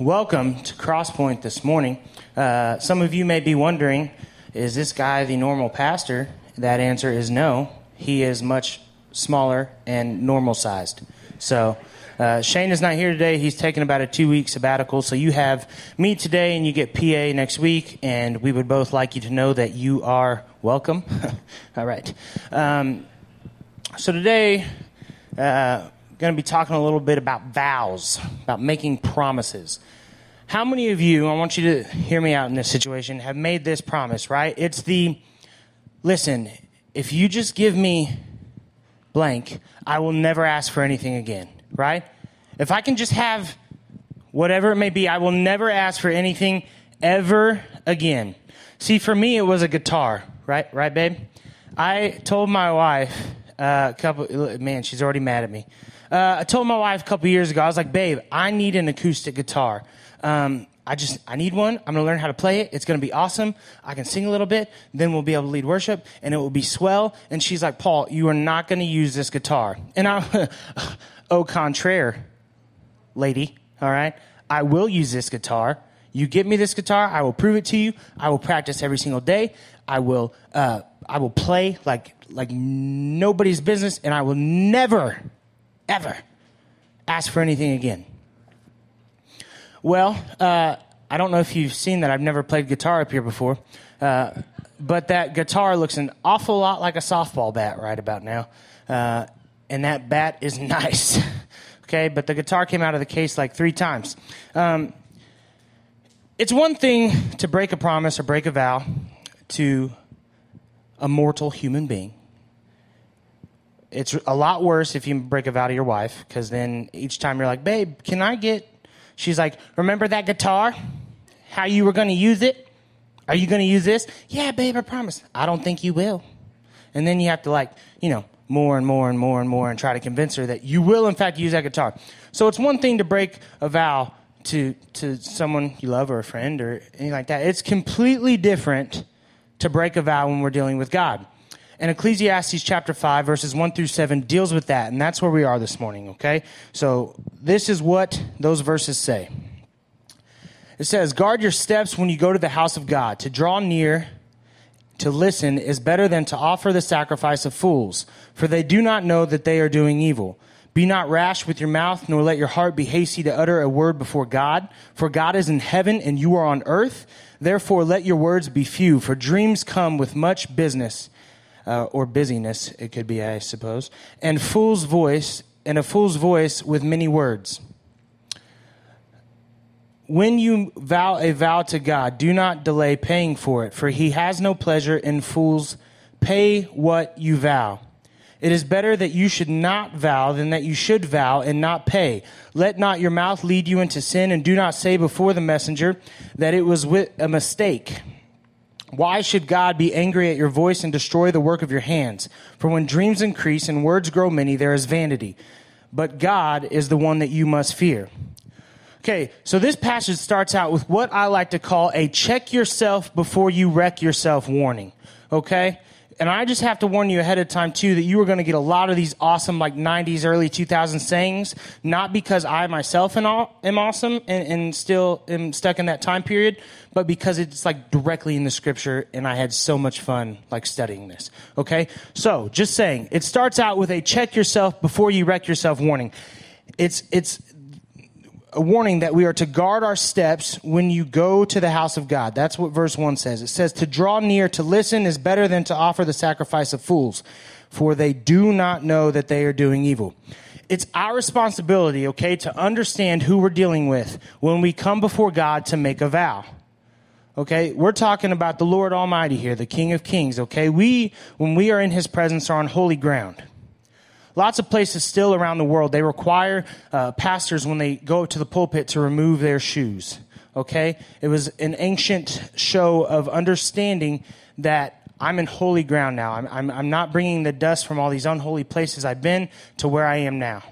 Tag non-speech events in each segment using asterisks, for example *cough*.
welcome to Crosspoint this morning. Uh, some of you may be wondering, is this guy the normal pastor? That answer is no. He is much smaller and normal sized. So, uh, Shane is not here today. He's taking about a two week sabbatical. So, you have me today and you get PA next week. And we would both like you to know that you are welcome. *laughs* All right. Um, so, today, uh, going to be talking a little bit about vows, about making promises. How many of you, I want you to hear me out in this situation, have made this promise, right? It's the listen, if you just give me blank, I will never ask for anything again, right? If I can just have whatever it may be, I will never ask for anything ever again. See, for me, it was a guitar, right? Right, babe? I told my wife uh, a couple, man, she's already mad at me. Uh, I told my wife a couple years ago, I was like, babe, I need an acoustic guitar. Um, I just, I need one. I'm going to learn how to play it. It's going to be awesome. I can sing a little bit. Then we'll be able to lead worship and it will be swell. And she's like, Paul, you are not going to use this guitar. And I, *laughs* au contraire, lady, all right? I will use this guitar. You give me this guitar, I will prove it to you. I will practice every single day. I will, uh, I will play like, like nobody's business and I will never, ever ask for anything again. Well, uh, I don't know if you've seen that. I've never played guitar up here before. Uh, but that guitar looks an awful lot like a softball bat right about now. Uh, and that bat is *laughs* nice. okay, but the guitar came out of the case like three times. Um, it's one thing to break a promise or break a vow to a mortal human being. It's a lot worse if you break a vow to your wife, because then each time you're like, babe, can I get. She's like, remember that guitar? How you were going to use it? Are you going to use this? Yeah, babe, I promise. I don't think you will. And then you have to, like, you know, more and more and more and more and try to convince her that you will, in fact, use that guitar. So it's one thing to break a vow to, to someone you love or a friend or anything like that. It's completely different to break a vow when we're dealing with God. And Ecclesiastes chapter 5, verses 1 through 7 deals with that. And that's where we are this morning, okay? So this is what those verses say. It says, Guard your steps when you go to the house of God. To draw near, to listen, is better than to offer the sacrifice of fools, for they do not know that they are doing evil. Be not rash with your mouth, nor let your heart be hasty to utter a word before God. For God is in heaven and you are on earth. Therefore, let your words be few, for dreams come with much business, uh, or busyness, it could be, I suppose, and fool's voice, and a fool's voice with many words. When you vow a vow to God, do not delay paying for it, for he has no pleasure in fools. Pay what you vow. It is better that you should not vow than that you should vow and not pay. Let not your mouth lead you into sin, and do not say before the messenger that it was a mistake. Why should God be angry at your voice and destroy the work of your hands? For when dreams increase and words grow many, there is vanity. But God is the one that you must fear. Okay, so this passage starts out with what I like to call a check yourself before you wreck yourself warning. Okay? And I just have to warn you ahead of time too that you are going to get a lot of these awesome like 90s, early 2000s sayings, not because I myself am, awesome and, and still am stuck in that time period, but because it's like directly in the scripture and I had so much fun like studying this. Okay? So, just saying, it starts out with a check yourself before you wreck yourself warning. It's, it's, a warning that we are to guard our steps when you go to the house of God. That's what verse 1 says. It says, To draw near to listen is better than to offer the sacrifice of fools, for they do not know that they are doing evil. It's our responsibility, okay, to understand who we're dealing with when we come before God to make a vow. Okay, we're talking about the Lord Almighty here, the King of Kings, okay? We, when we are in His presence, are on holy ground. Lots of places still around the world, they require uh, pastors when they go to the pulpit to remove their shoes. Okay? It was an ancient show of understanding that I'm in holy ground now. I'm, I'm, I'm not bringing the dust from all these unholy places I've been to where I am now.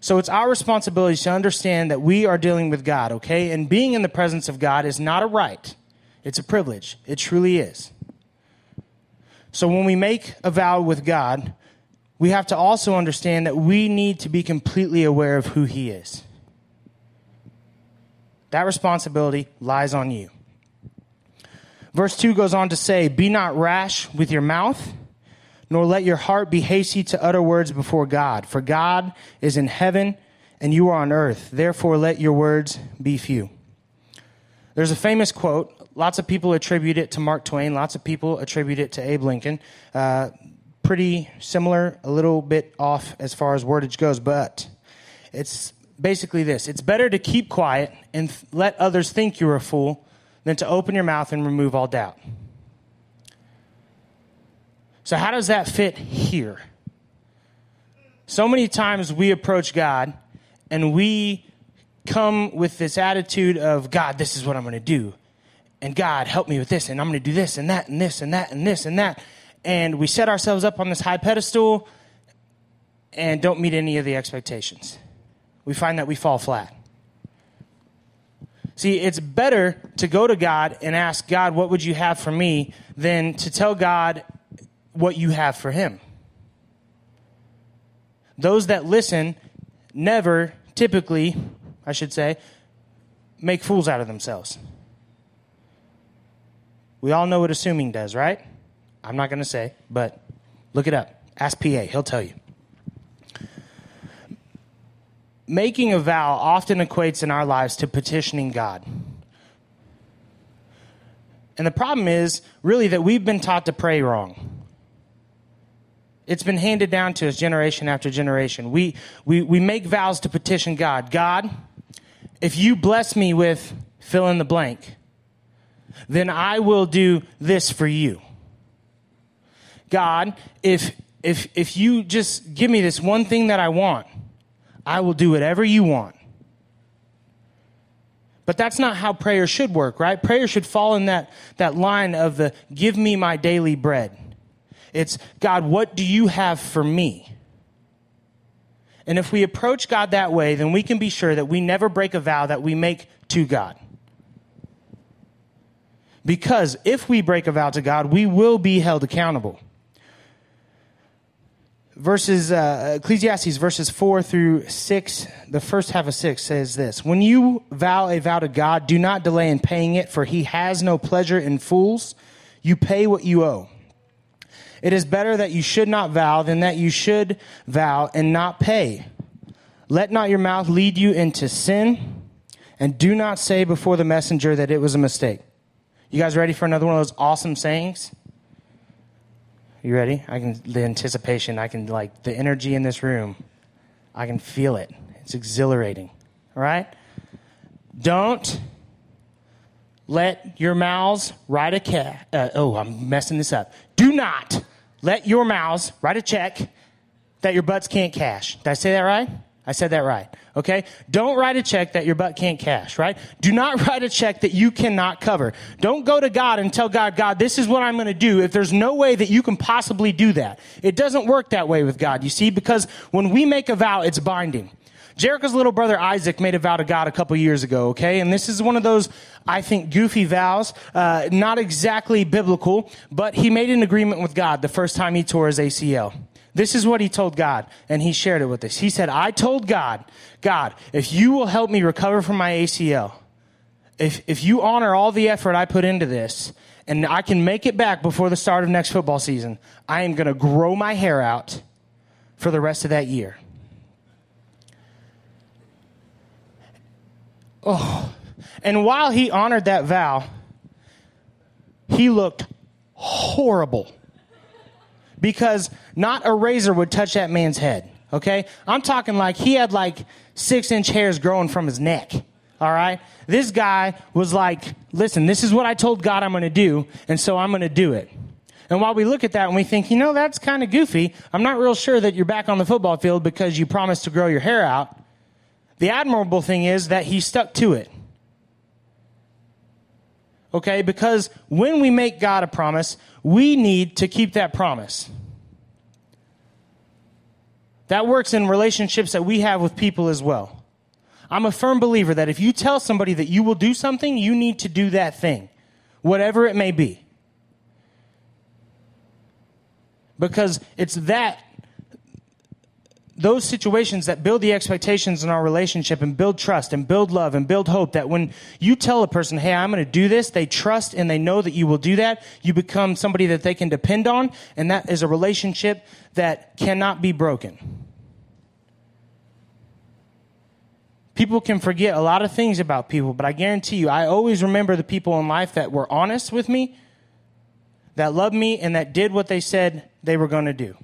So it's our responsibility to understand that we are dealing with God, okay? And being in the presence of God is not a right, it's a privilege. It truly is. So when we make a vow with God, we have to also understand that we need to be completely aware of who He is. That responsibility lies on you. Verse 2 goes on to say, Be not rash with your mouth, nor let your heart be hasty to utter words before God. For God is in heaven, and you are on earth. Therefore, let your words be few. There's a famous quote. Lots of people attribute it to Mark Twain. Lots of people attribute it to Abe Lincoln. Uh, pretty similar, a little bit off as far as wordage goes, but it's basically this it's better to keep quiet and th- let others think you're a fool than to open your mouth and remove all doubt. So, how does that fit here? So many times we approach God and we come with this attitude of, God, this is what I'm going to do. And God, help me with this. And I'm going to do this and that and this and that and this and that. And we set ourselves up on this high pedestal and don't meet any of the expectations. We find that we fall flat. See, it's better to go to God and ask God, what would you have for me, than to tell God what you have for him. Those that listen never, typically, I should say, make fools out of themselves. We all know what assuming does, right? I'm not going to say, but look it up. Ask PA, he'll tell you. making a vow often equates in our lives to petitioning God. And the problem is really that we've been taught to pray wrong. It's been handed down to us generation after generation. We, we, we make vows to petition God. God, if you bless me with fill in the blank, then I will do this for you. God, if, if, if you just give me this one thing that I want, I will do whatever you want. But that's not how prayer should work, right? Prayer should fall in that, that line of the give me my daily bread. It's God, what do you have for me? And if we approach God that way, then we can be sure that we never break a vow that we make to God. Because if we break a vow to God, we will be held accountable verses uh, ecclesiastes verses 4 through 6 the first half of 6 says this when you vow a vow to god do not delay in paying it for he has no pleasure in fools. You pay what you owe. It is better that you should not vow than that you should vow and not pay. Let not your mouth lead you into sin and do not say before the messenger that it was a mistake. You guys ready for another one of those awesome sayings you ready? I can the anticipation. I can like the energy in this room. I can feel it. It's exhilarating. All right? Don't let your mouths write a check. Uh, oh, I'm messing this up. Do not let your mouths write a check that your butts can't cash. Did I say that right? I said that right. Okay? Don't write a check that your butt can't cash, right? Do not *laughs* write a check that you cannot cover. Don't go to God and tell God, God, this is what I'm going to do if there's no way that you can possibly do that. It doesn't work that way with God, you see, because when we make a vow, it's binding. Jericho's little brother Isaac made a vow to God a couple years ago, okay? And this is one of those, I think, goofy vows, uh, not exactly biblical, but he made an agreement with God the first time he tore his ACL. This is what he told God, and he shared it with us. He said, I told God, God, if you will help me recover from my ACL, if, if you honor all the effort I put into this, and I can make it back before the start of next football season, I am going to grow my hair out for the rest of that year. Oh, and while he honored that vow, he looked horrible because not a razor would touch that man's head. Okay? I'm talking like he had like six inch hairs growing from his neck. All right? This guy was like, listen, this is what I told God I'm going to do, and so I'm going to do it. And while we look at that and we think, you know, that's kind of goofy, I'm not real sure that you're back on the football field because you promised to grow your hair out. The admirable thing is that he stuck to it. Okay? Because when we make God a promise, we need to keep that promise. That works in relationships that we have with people as well. I'm a firm believer that if you tell somebody that you will do something, you need to do that thing, whatever it may be. Because it's that those situations that build the expectations in our relationship and build trust and build love and build hope that when you tell a person, hey, I'm going to do this, they trust and they know that you will do that. You become somebody that they can depend on. And that is a relationship that cannot be broken. People can forget a lot of things about people, but I guarantee you, I always remember the people in life that were honest with me, that loved me, and that did what they said they were going to do.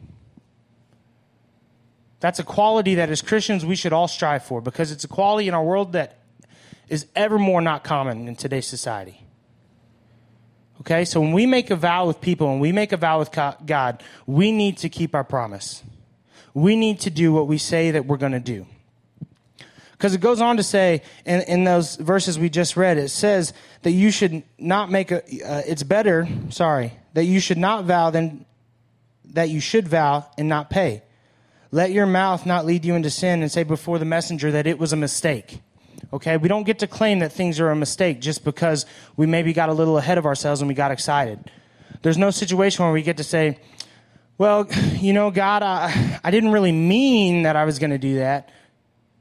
That's a quality that as Christians we should all strive for because it's a quality in our world that is ever more not common in today's society. Okay, so when we make a vow with people and we make a vow with God, we need to keep our promise. We need to do what we say that we're going to do. Because it goes on to say in, in those verses we just read, it says that you should not make a, uh, it's better, sorry, that you should not vow than that you should vow and not pay. Let your mouth not lead you into sin and say before the messenger that it was a mistake. Okay? We don't get to claim that things are a mistake just because we maybe got a little ahead of ourselves and we got excited. There's no situation where we get to say, well, *laughs* you know, God, I, I didn't really mean that I was going to do that.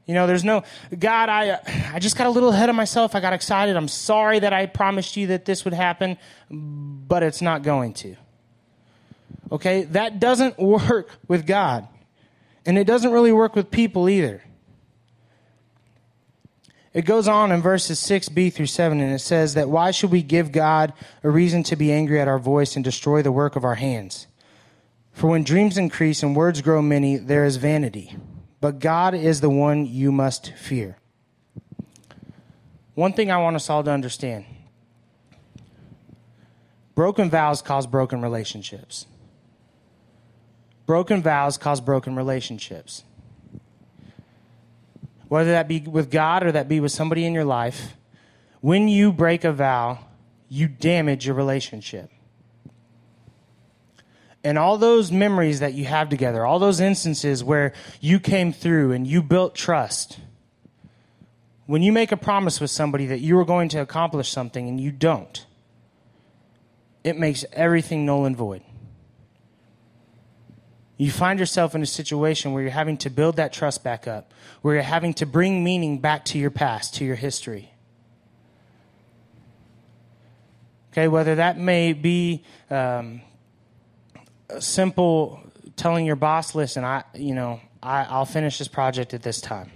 You know, there's no, God, I, I just got a little ahead of myself. I got excited. I'm sorry that I promised you that this would happen, but it's not going to. Okay? That doesn't *laughs* work with God. And it doesn't really work with people either. It goes on in verses 6b through 7, and it says that why should we give God a reason to be angry at our voice and destroy the work of our hands? For when dreams increase and words grow many, there is vanity. But God is the one you must fear. One thing I want us all to understand broken vows cause broken relationships. Broken vows cause broken relationships. Whether that be with God or that be with somebody in your life, when you break a vow, you damage your relationship. And all those memories that you have together, all those instances where you came through and you built trust, when you make a promise with somebody that you are going to accomplish something and you don't, it makes everything null and void you find yourself in a situation where you're having to build that trust back up, where you're having to bring meaning back to your past, to your history. Okay, whether that may be um, simple telling your boss, listen, I, you know, I, I'll finish this project at this time.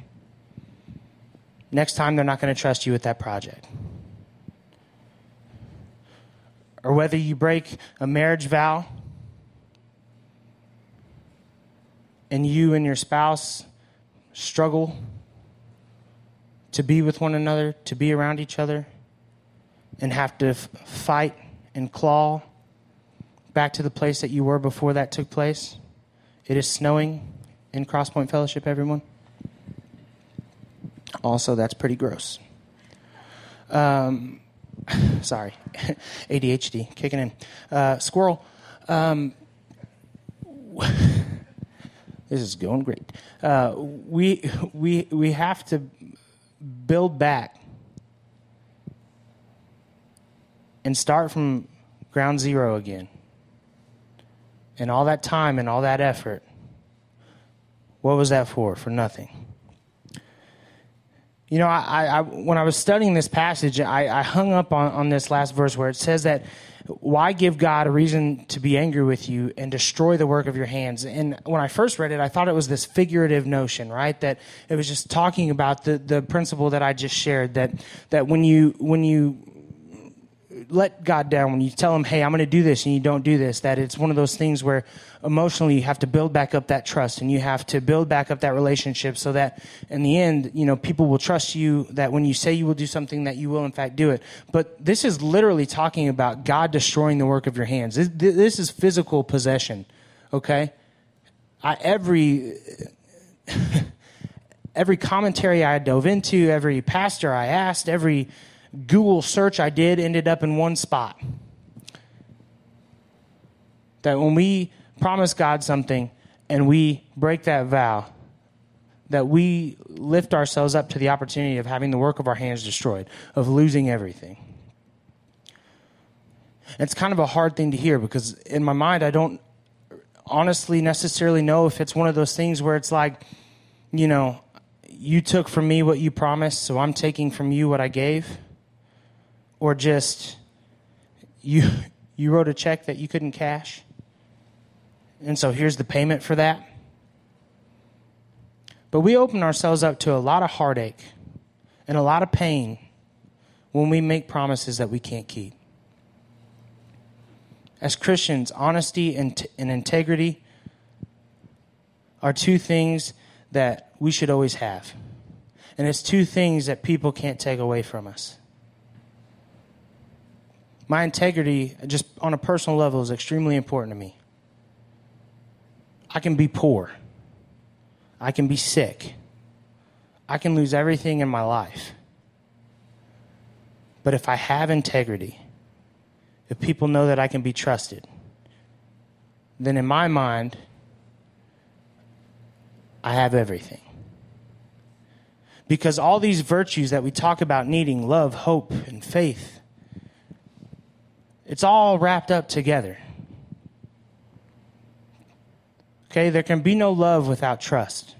Next time, they're not going to trust you with that project. Or whether you break a marriage vow and you and your spouse struggle to be with one another, to be around each other, and have to f- fight and claw back to the place that you were before that took place. It is snowing in Crosspoint Fellowship, everyone. Also, that's pretty gross. Um, *laughs* sorry, *laughs* ADHD kicking in. Uh, squirrel. Um, *laughs* This is going great. Uh, we, we, we have to build back and start from ground zero again. And all that time and all that effort, what was that for? For nothing. You know, I, I, when I was studying this passage, I, I hung up on, on this last verse where it says that why give God a reason to be angry with you and destroy the work of your hands? And when I first read it, I thought it was this figurative notion, right? That it was just talking about the, the principle that I just shared that, that when you, when you let God down, when you tell him, hey, I'm going to do this and you don't do this, that it's one of those things where emotionally you have to build back up that trust and you have to build back up that relationship so that in the end, you know, people will trust you that when you say you will do something that you will in fact do it. But this is literally talking about God destroying the work of your hands. This, this is physical possession. Okay. I, every, *laughs* every commentary I dove into, every pastor I asked, every Google search I did ended up in one spot. That when we promise God something and we break that vow, that we lift ourselves up to the opportunity of having the work of our hands destroyed, of losing everything. It's kind of a hard thing to hear because in my mind, I don't honestly necessarily know if it's one of those things where it's like, you know, you took from me what you promised, so I'm taking from you what I gave, or just you you wrote a check that you couldn't cash, and so here's the payment for that. But we open ourselves up to a lot of heartache and a lot of pain when we make promises that we can't keep. As Christians, honesty and, and integrity are two things that we should always have. And it's two things that people can't take away from us. My integrity, just on a personal level, is extremely important to me. I can be poor. I can be sick. I can lose everything in my life. But if I have integrity, if people know that I can be trusted, then in my mind, I have everything. Because all these virtues that we talk about needing love, hope, and faith it's all wrapped up together. Okay, there can be no love without trust.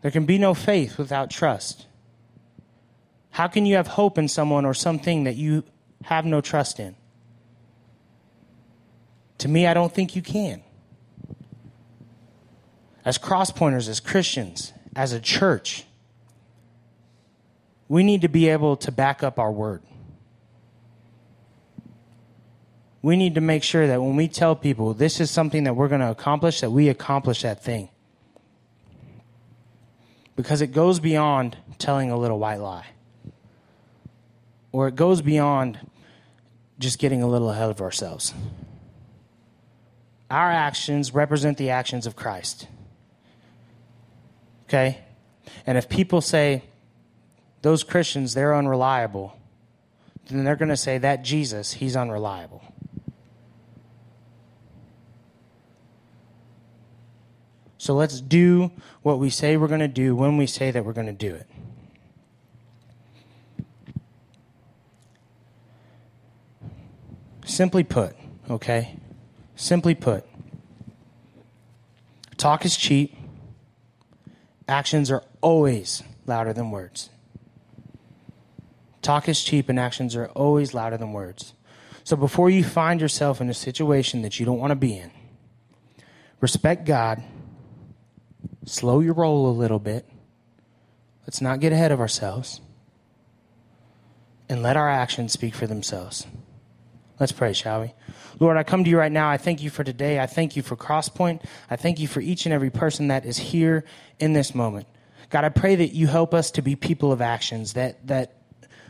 There can be no faith without trust. How can you have hope in someone or something that you have no trust in? To me, I don't think you can. As crosspointers, as Christians, as a church, we need to be able to back up our word. We need to make sure that when we tell people this is something that we're going to accomplish, that we accomplish that thing because it goes beyond telling a little white lie. Or it goes beyond just getting a little ahead of ourselves. Our actions represent the actions of Christ. Okay? And if people say, those Christians, they're unreliable, then they're going to say, that Jesus, he's unreliable. So let's do what we say we're going to do when we say that we're going to do it. Simply put, okay? Simply put, talk is cheap, actions are always louder than words. Talk is cheap and actions are always louder than words. So before you find yourself in a situation that you don't want to be in, respect God slow your roll a little bit. Let's not get ahead of ourselves. And let our actions speak for themselves. Let's pray, shall we? Lord, I come to you right now. I thank you for today. I thank you for Crosspoint. I thank you for each and every person that is here in this moment. God, I pray that you help us to be people of actions, that, that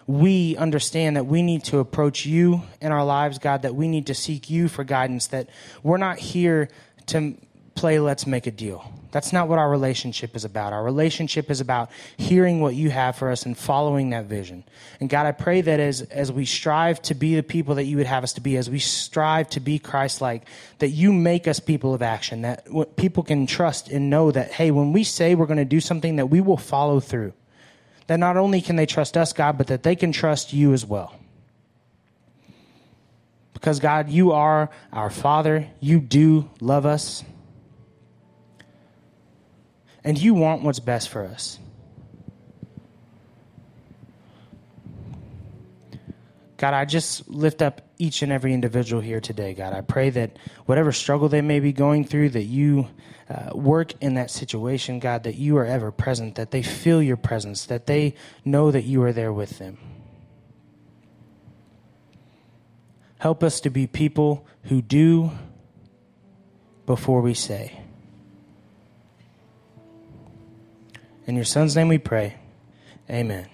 we understand that we need to approach you in our lives, God, that we need to seek you for guidance, that we're not here to play let's make a deal. That's not what our relationship is about. Our relationship is about hearing what you have for us and following that vision. And God, I pray that as, as we strive to be the people that you would have us to be, as we strive to be Christ like, that you make us people of action, that people can trust and know that, hey, when we say we're going to do something, that we will follow through. That not only can they trust us, God, but that they can trust you as well. Because, God, you are our Father. You do love us and you want what's best for us. God, I just lift up each and every individual here today, God. I pray that whatever struggle they may be going through, that you uh, work in that situation, God, that you are ever present, that they feel your presence, that they know that you are there with them. Help us to be people who do before we say. In your son's name we pray. Amen.